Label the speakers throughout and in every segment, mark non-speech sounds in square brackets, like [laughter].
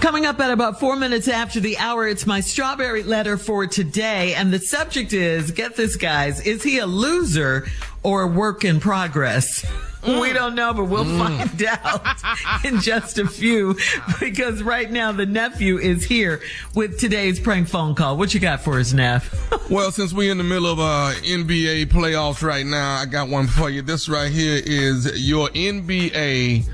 Speaker 1: Coming up at about four minutes after the hour, it's my strawberry letter for today. And the subject is, get this guys, is he a loser or a work in progress? Mm. We don't know, but we'll mm. find out [laughs] in just a few because right now the nephew is here with today's prank phone call. What you got for us, Neff? [laughs]
Speaker 2: well, since we're in the middle of uh, NBA playoffs right now, I got one for you. This right here is your NBA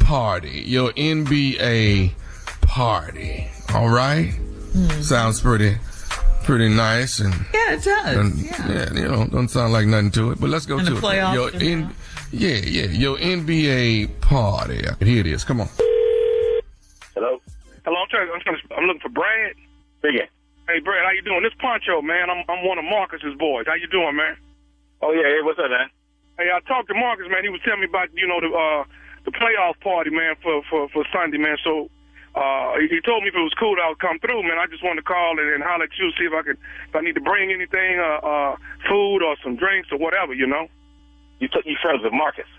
Speaker 2: party. Your NBA party. All right? Mm. Sounds pretty pretty nice and
Speaker 1: yeah, it does.
Speaker 2: And,
Speaker 1: yeah.
Speaker 2: yeah. you know, don't sound like nothing to it. But let's go
Speaker 1: and
Speaker 2: to
Speaker 1: the it. Your in,
Speaker 2: yeah, yeah, your NBA party. Here it is. Come on.
Speaker 3: Hello. Hello. I'm trying. I'm, trying to, I'm looking for Brad.
Speaker 4: Yeah.
Speaker 3: Hey, Brad. How you doing? This Poncho, man. I'm I'm one of Marcus's boys. How you doing, man?
Speaker 4: Oh yeah. Hey, what's up, man?
Speaker 3: Hey, I talked to Marcus, man. He was telling me about you know the uh the playoff party, man, for for for Sunday, man. So uh, he told me if it was cool, I would come through, man. I just wanted to call and, and holler at you, see if I could, if I need to bring anything, uh, uh, food or some drinks or whatever, you know.
Speaker 4: You took you friends with Marcus?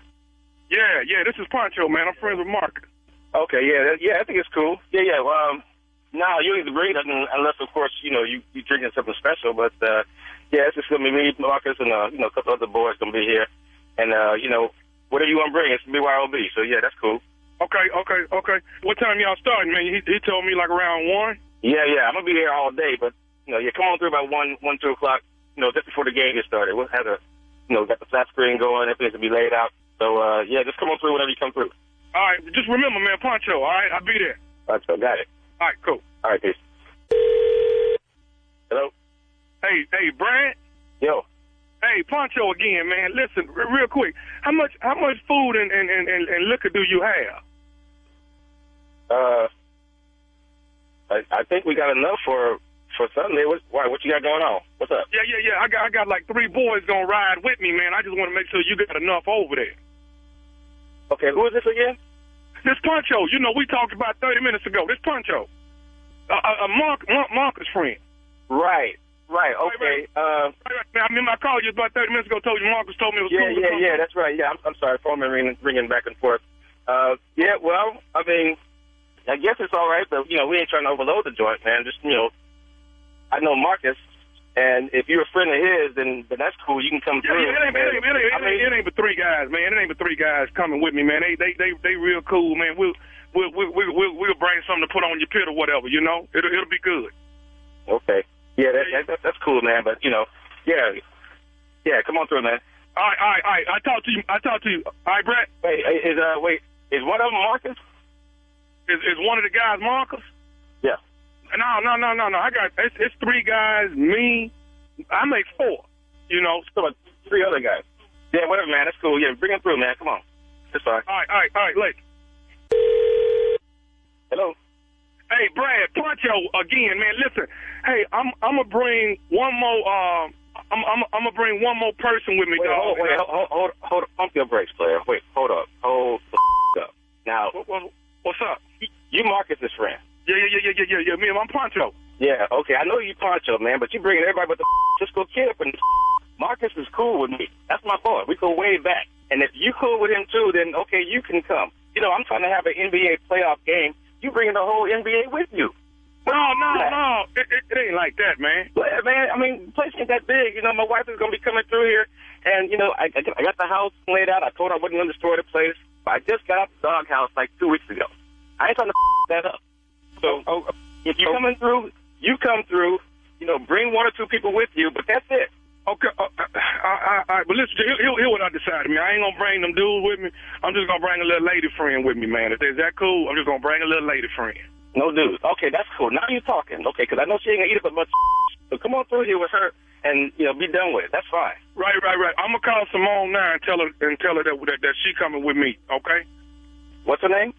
Speaker 3: Yeah, yeah. This is Poncho, man. I'm friends with Marcus.
Speaker 4: Okay, yeah, that, yeah. I think it's cool. Yeah, yeah. Well, um, no, you don't need to bring nothing unless, of course, you know, you you drinking something special. But uh, yeah, it's just gonna be me, Marcus, and uh, you know, a couple other boys gonna be here, and uh, you know, whatever you want to bring, it's BYOB. So yeah, that's cool.
Speaker 3: Okay, okay, okay. What time y'all starting, man? He, he told me like around one.
Speaker 4: Yeah, yeah. I'm gonna be here all day, but you know, yeah, come on through about one, one, two o'clock. You know, just before the game gets started. We'll have a, you know, got the flat screen going. Everything's gonna be laid out. So uh, yeah, just come on through whenever you come through.
Speaker 3: All right, just remember, man, Poncho. All right, I'll be there.
Speaker 4: Poncho, got it.
Speaker 3: All right, cool.
Speaker 4: All right, peace. Hello.
Speaker 3: Hey, hey, Brad.
Speaker 4: Yo.
Speaker 3: Hey, Poncho again, man. Listen, real quick. How much how much food and, and, and, and liquor do you have?
Speaker 4: Uh, I, I think we got enough for for Sunday. What, why? What you got going on? What's up?
Speaker 3: Yeah, yeah, yeah. I got I got like three boys gonna ride with me, man. I just want to make sure you got enough over there.
Speaker 4: Okay, who is this again?
Speaker 3: This Poncho. You know, we talked about 30 minutes ago. This Poncho. A uh, uh, Mark, Mark, Marcus friend.
Speaker 4: Right. Right. Okay.
Speaker 3: Right, right. Uh, right, right. I mean, I called you about 30 minutes ago. Told you Marcus told me it was
Speaker 4: yeah,
Speaker 3: cool.
Speaker 4: Yeah, yeah, yeah. That's right. Yeah, I'm, I'm sorry. Phone been ringing, ringing back and forth. Uh, yeah. Well, I mean, I guess it's all right, but you know, we ain't trying to overload the joint, man. Just you know, I know Marcus And if you're a friend of his, then then that's cool. You can come
Speaker 3: Yeah,
Speaker 4: through.
Speaker 3: yeah, it ain't, it ain't, it ain't,
Speaker 4: I
Speaker 3: it
Speaker 4: mean,
Speaker 3: ain't, it ain't but three guys, man. It ain't but three guys coming with me, man. They they they they real cool, man. We'll we'll we'll we'll, we'll, we'll bring something to put on your pit or whatever, you know. It'll it'll be good.
Speaker 4: okay. Yeah, that, that, that that's cool, man. But you know, yeah, yeah. Come on through, man.
Speaker 3: All right, all right, all right. I talk to you. I talk to you. All right, Brett.
Speaker 4: Wait, is uh, wait, is one of them Marcus?
Speaker 3: Is is one of the guys Marcus?
Speaker 4: Yeah.
Speaker 3: No, no, no, no, no. I got it's, it's three guys. Me, I make four. You know.
Speaker 4: So about three other guys. Yeah, whatever, man. That's cool. Yeah, bring them through, man. Come on. That's fine.
Speaker 3: All right, all right, all right. Look.
Speaker 4: Hello.
Speaker 3: Hey, Brad, Poncho again, man. Listen, hey, I'm I'm gonna bring one more. Um, I'm I'm I'm gonna bring one more person with me,
Speaker 4: Wait,
Speaker 3: dog.
Speaker 4: hold, wait, hold, hold, hold, hold, pump your brakes, player. Wait, hold up, hold the f- up. Now,
Speaker 3: What, what, what's up?
Speaker 4: you Marcus's friend.
Speaker 3: Yeah, yeah, yeah, yeah, yeah, yeah. Me and my Poncho.
Speaker 4: Yeah, okay. I know you Poncho, man, but you bringing everybody but the [laughs] Cisco kid up and [laughs] Marcus is cool with me. That's my boy. We go way back. And if you cool with him too, then okay, you can come. You know, I'm trying to have an NBA playoff game. You bringing the whole NBA with you.
Speaker 3: No, no,
Speaker 4: Yeah.
Speaker 3: no. It, it, it ain't like that, man.
Speaker 4: But, man, I mean, the place ain't that big. You know, my wife is going to be coming through here, and, you know, I, I got the house laid out. I told her I wouldn't destroy the place. I just got out the doghouse like two weeks ago. I ain't trying to that up. So
Speaker 3: Oh,
Speaker 4: if you're coming through, you come through. You know, bring one or two people with you, but that's it.
Speaker 3: Okay, uh, I, I, I, but listen, here, here, here what I decided, man. I ain't gonna bring them dudes with me. I'm just gonna bring a little lady friend with me, man. If is that cool, I'm just gonna bring a little lady friend.
Speaker 4: No dudes. Okay, that's cool. Now you're talking. Okay, because I know she ain't gonna eat up a bunch. Of [laughs] so come on through here with her, and you know, be done with it. That's fine.
Speaker 3: Right, right, right. I'm gonna call Simone now and tell her and tell her that that, that she coming with me. Okay.
Speaker 4: What's her name?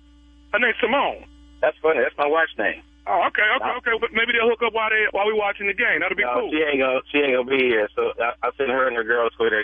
Speaker 3: Her name's Simone.
Speaker 4: That's funny. That's my wife's name.
Speaker 3: Oh, okay, okay, okay. But maybe they'll hook up while they while we watching the game. That'll be
Speaker 4: No,
Speaker 3: cool.
Speaker 4: she ain't gonna. She ain't gonna be here. So I, I'll send her and her girls with her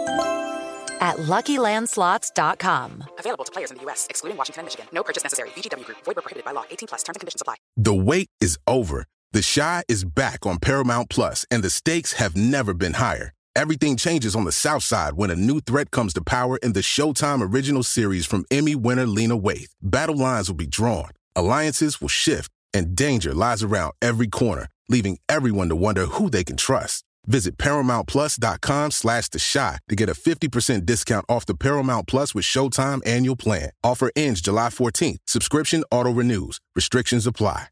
Speaker 5: at LuckyLandSlots.com.
Speaker 6: Available to players in the U.S., excluding Washington and Michigan. No purchase necessary. VGW Group. Void where prohibited by law. 18 plus. Terms and conditions apply.
Speaker 7: The wait is over. The Chi is back on Paramount Plus, and the stakes have never been higher. Everything changes on the South Side when a new threat comes to power in the Showtime original series from Emmy winner Lena Waithe. Battle lines will be drawn, alliances will shift, and danger lies around every corner, leaving everyone to wonder who they can trust. Visit ParamountPlus.com slash The Chi to get a 50% discount off the Paramount Plus with Showtime annual plan. Offer ends July 14th. Subscription auto-renews. Restrictions apply.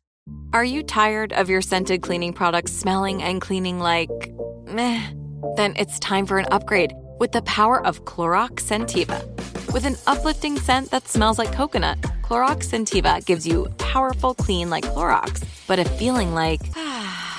Speaker 8: Are you tired of your scented cleaning products smelling and cleaning like meh? Then it's time for an upgrade with the power of Clorox Scentiva. With an uplifting scent that smells like coconut, Clorox Scentiva gives you powerful clean like Clorox, but a feeling like [sighs] ah,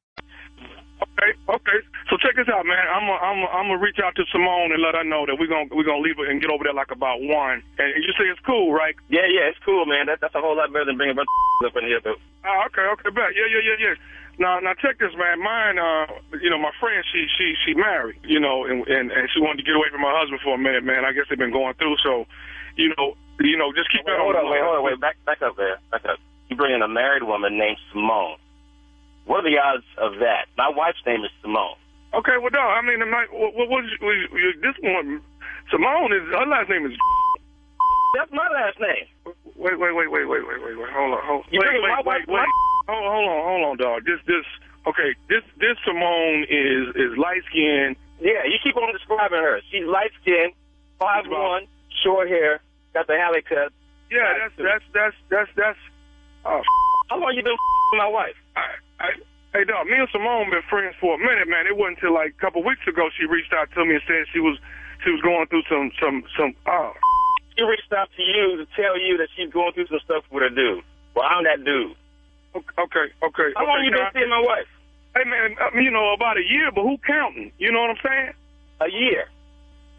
Speaker 3: Okay, okay. So check this out, man. I'm gonna I'm gonna I'm gonna reach out to Simone and let her know that we're gonna we're gonna leave it and get over there like about one. And you say it's cool, right?
Speaker 4: Yeah, yeah, it's cool, man. That, that's a whole lot better than bringing a bunch of up in here, though.
Speaker 3: Oh, okay, okay, bet. Yeah, yeah, yeah, yeah. Now, now check this, man. Mine, uh, you know, my friend, she, she, she married, you know, and, and and she wanted to get away from her husband for a minute, man. I guess they've been going through, so, you know, you know, just keep
Speaker 4: Wait,
Speaker 3: that
Speaker 4: hold
Speaker 3: on.
Speaker 4: on, wait, hold on, wait. Back, back up there. Back up. You bring in a married woman named Simone. What are the odds of that? My wife's name is Simone.
Speaker 3: Okay, well, no, I mean, my, what, what, what, what, this one, Simone is her last name is. [laughs]
Speaker 4: That's my last name.
Speaker 3: Wait, wait, wait, wait, wait, wait, wait, wait. Hold on, hold.
Speaker 4: You
Speaker 3: wait, wait,
Speaker 4: my wife-
Speaker 3: wait, wait. Hold, hold on, hold on, dog. This, this. Okay, this, this Simone is is light skinned.
Speaker 4: Yeah, you keep on describing her. She's light skinned, five one, short hair, got the alley cut.
Speaker 3: Yeah, that's that's that's that's that's. Oh,
Speaker 4: How long you been [laughs] with my wife?
Speaker 3: I, I, hey, dog. Me and Simone been friends for a minute, man. It wasn't until like a couple weeks ago she reached out to me and said she was she was going through some some some. Oh,
Speaker 4: She reached out to you to tell you that she's going through some stuff with a dude. Well, I'm that dude.
Speaker 3: okay, okay.
Speaker 4: How long you been seeing my wife?
Speaker 3: Hey, man, I you know about a year, but who counting? You know what I'm saying?
Speaker 4: A year.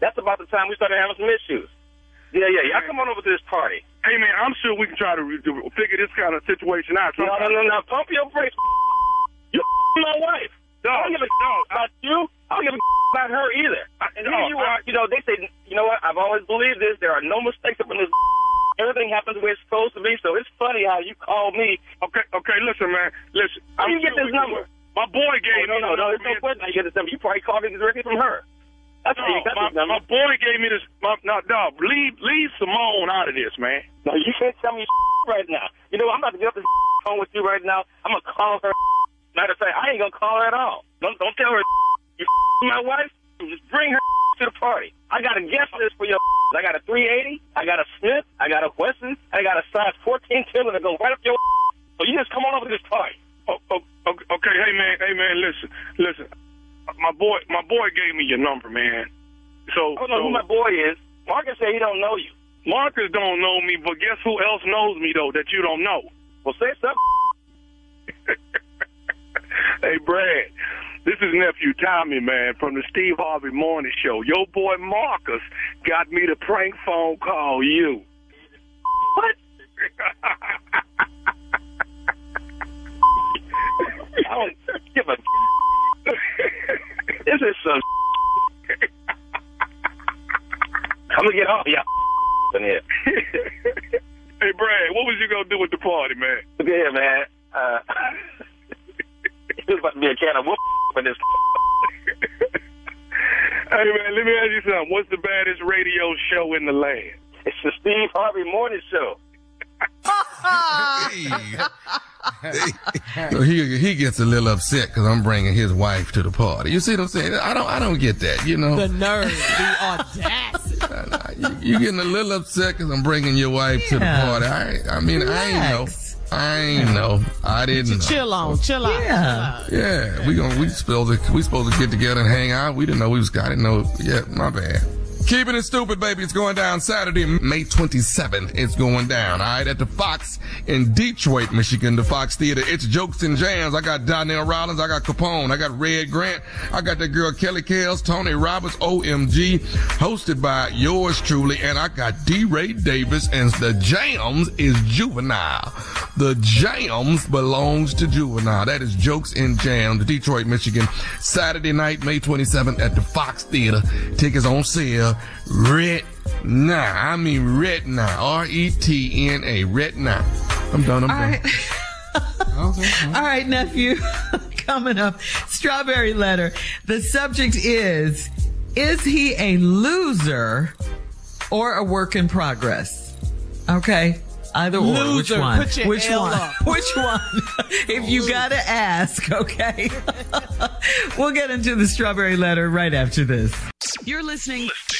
Speaker 4: That's about the time we started having some issues. Yeah, yeah, yeah. I come on over to this party.
Speaker 3: Hey, man, I'm sure we can try to re- to figure this kind of situation out.
Speaker 4: No, no, no, no. Pump your brakes. You my wife. I don't give a about you. I don't give a about her either. And here you are. You know, they say, you know what? I've always believed this. There are no mistakes up in this. Everything happens the way it's supposed to be. So it's funny how you call me.
Speaker 3: Okay, okay. Listen, man. Listen.
Speaker 4: How do you get this number?
Speaker 3: My boy gave
Speaker 4: Oh,
Speaker 3: me.
Speaker 4: no, no, no. It's no question. How you get this number? You probably called me directly from her. That's how you got
Speaker 3: my,
Speaker 4: this number.
Speaker 3: my boy gave me this. My, no, dog, leave leave Simone out of this, man.
Speaker 4: No, you can't tell me [laughs] right now. You know, I'm about to get up this [laughs] phone with you right now. I'm gonna call her. Matter of fact, I ain't gonna call her at all. Don't don't tell her [laughs] you [laughs] my wife. Just bring her [laughs] to the party. I got a guest list for your. I got a 380. I got a Smith. I got a Wesson. I got a size 14 Timber that go right up your. So you just come on over to this party.
Speaker 3: Oh, oh, okay, okay, hey man, hey man, listen, listen. My boy, my boy gave me your number, man. So,
Speaker 4: I don't know
Speaker 3: so
Speaker 4: who my boy is. Marcus said he don't know you.
Speaker 3: Marcus don't know me, but guess who else knows me though that you don't know?
Speaker 4: Well, say something.
Speaker 3: Hey, Brad, this is nephew Tommy, man, from the Steve Harvey Morning Show. Your boy Marcus got me to prank phone call you.
Speaker 4: What? [laughs] I don't give a. this is some. I'm gonna get off y'all [laughs] in here.
Speaker 3: hey, Brad, what was you gonna do with the party, man?
Speaker 4: Look at here, man. A can of whoop [laughs] for this. [laughs]
Speaker 3: Hey, man, let me ask you something. What's the baddest radio show in the land?
Speaker 4: It's the Steve Harvey Morning Show. [laughs]
Speaker 2: So he he gets a little upset because I'm bringing his wife to the party. You see what I'm saying? I don't I don't get that. You know,
Speaker 9: The nerve, the audacity.
Speaker 2: you, you getting a little upset because I'm bringing your wife to the party. I I mean I ain't know. I ain't know. I didn't know.
Speaker 9: Chill on, chill out.
Speaker 1: Yeah.
Speaker 2: Yeah, we gonna we supposed to we supposed to get together and hang out. We didn't know we was. I didn't know. Yeah, my bad. Keeping it stupid, baby. It's going down Saturday, May 27th. It's going down. All right, at the Fox in Detroit, Michigan, the Fox Theater. It's jokes and jams. I got Donnell Rawlings. I got Capone. I got Red Grant. I got that girl Kelly Kells, Tony Roberts, OMG, hosted by yours truly, and I got D. Ray Davis, and the Jams is Juvenile. The Jams belongs to Juvenile. That is Jokes and Jams, Detroit, Michigan. Saturday night, May 27th at the Fox Theater. Tickets on sale. Red now. I mean red now. R-E-T-N-A. Red now. I'm done. I'm
Speaker 1: All
Speaker 2: done.
Speaker 1: right. [laughs] All right, nephew. [laughs] Coming up, strawberry letter. The subject is Is he a loser or a work in progress? Okay. Either or. Which one?
Speaker 9: Put your
Speaker 1: Which
Speaker 9: L
Speaker 1: one?
Speaker 9: up. [laughs]
Speaker 1: Which one? if you gotta ask, okay. we'll get into the strawberry letter right after this. You're listening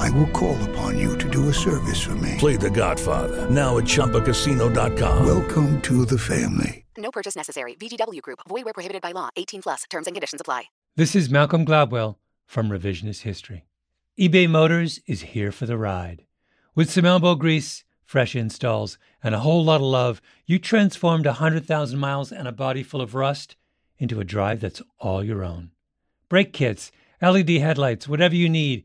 Speaker 10: I will call upon you to do a service for me.
Speaker 11: Play The Godfather now at ChumbaCasino.com.
Speaker 10: Welcome to the family.
Speaker 6: No purchase necessary. VGW Group. Void where prohibited by law. 18 plus. Terms and conditions apply.
Speaker 12: This is Malcolm Gladwell from Revisionist History. eBay Motors is here for the ride. With some elbow grease, fresh installs, and a whole lot of love, you transformed 100,000 miles and a body full of rust into a drive that's all your own. Brake kits, LED headlights, whatever you need,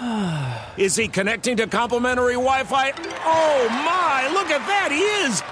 Speaker 13: [sighs] Is he connecting to complimentary Wi Fi? Oh my, look at that, he is!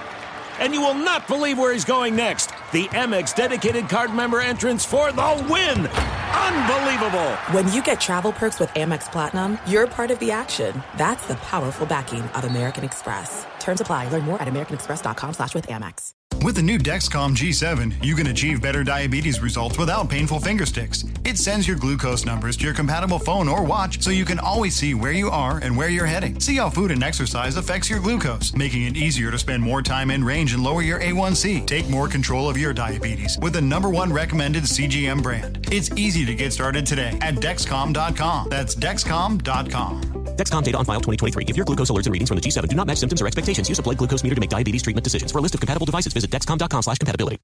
Speaker 13: And you will not believe where he's going next. The Amex dedicated card member entrance for the win! Unbelievable!
Speaker 14: When you get travel perks with Amex Platinum, you're part of the action. That's the powerful backing of American Express. Terms apply. Learn more at americanexpress.com slash with Amex.
Speaker 15: With the new Dexcom G7, you can achieve better diabetes results without painful finger sticks. It sends your glucose numbers to your compatible phone or watch so you can always see where you are and where you're heading. See how food and exercise affects your glucose, making it easier to spend more time in range and lower your A1C. Take more control of your diabetes with the number one recommended CGM brand. It's easy to get started today at Dexcom.com. That's Dexcom.com.
Speaker 16: Dexcom data on file 2023. If your glucose alerts and readings from the G7 do not match symptoms or expectations, use a blood glucose meter to make diabetes treatment decisions. For a list of compatible devices, visit Dexcom.com slash compatibility.